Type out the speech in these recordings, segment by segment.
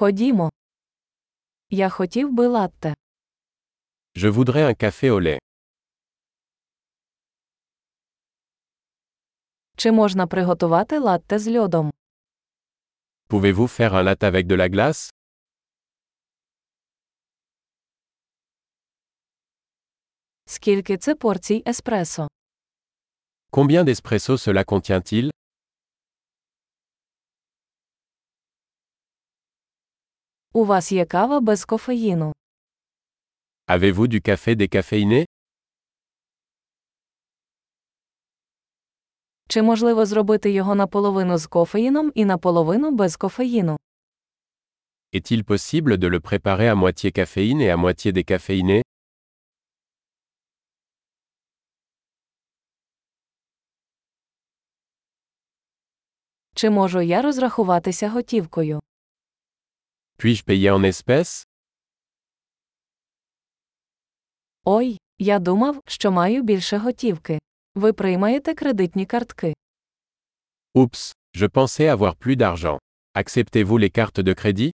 Ходімо. Я хотів би латте. Je voudrais un café au lait. Чи можна приготувати латте з льодом? Pouvez-vous faire un latte avec de la glace Скільки це порцій еспресо? Combien d'espresso cela contient-il У вас є кава без кофеїну. Avez-vous du café décaféiné Чи можливо зробити його наполовину з кофеїном і наполовину без кофеїну? Est-il possible de le préparer à moitié caféine et à moitié décaféiné Чи можу я розрахуватися готівкою? Puis-je payer en espèces Ой, я думав, що маю більше готівки. Ви приймаєте кредитні картки. Oups, je pensais avoir plus d'argent. Acceptez-vous les cartes de crédit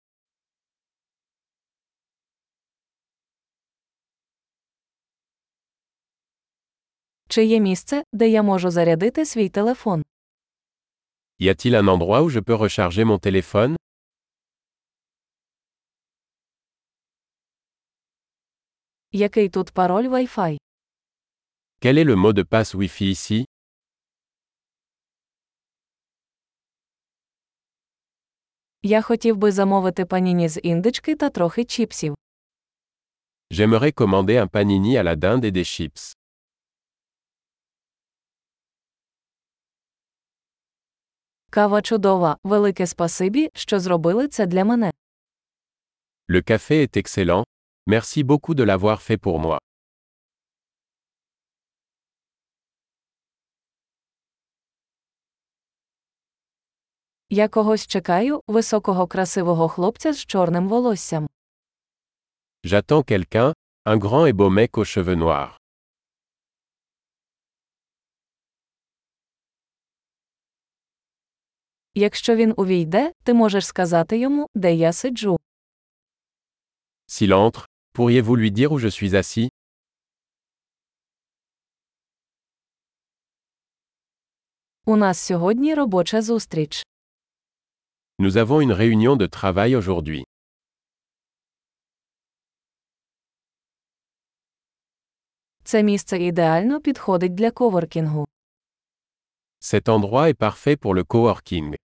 Чи є місце, де я можу зарядити свій телефон? Y a-t-il un endroit où je peux recharger mon téléphone Який тут пароль Wi-Fi? Quel est le mot de passe Wi-Fi ici Я хотів би замовити паніні з індички та трохи чіпсів. J'aimerais commander un panini à la dinde et des chips. Кава чудова, велике спасибі, що зробили це для мене. Le café est excellent. Merci beaucoup de l'avoir fait pour moi. Я когось чекаю, високого красивого хлопця з чорним волоссям. J'attends quelqu'un, un grand et beau mec aux cheveux noirs. Якщо він увійде, ти можеш сказати йому, де я сиджу. S'il entre, pourriez-vous lui dire où je suis assis У нас сьогодні робоча зустріч. Nous avons une réunion de travail aujourd'hui. Це місце ідеально підходить для коворкінгу. Cet endroit est parfait pour le coworking.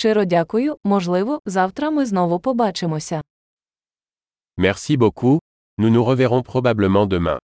Щиро дякую, можливо, завтра ми знову побачимося. Merci beaucoup, nous nous reverrons probablement demain.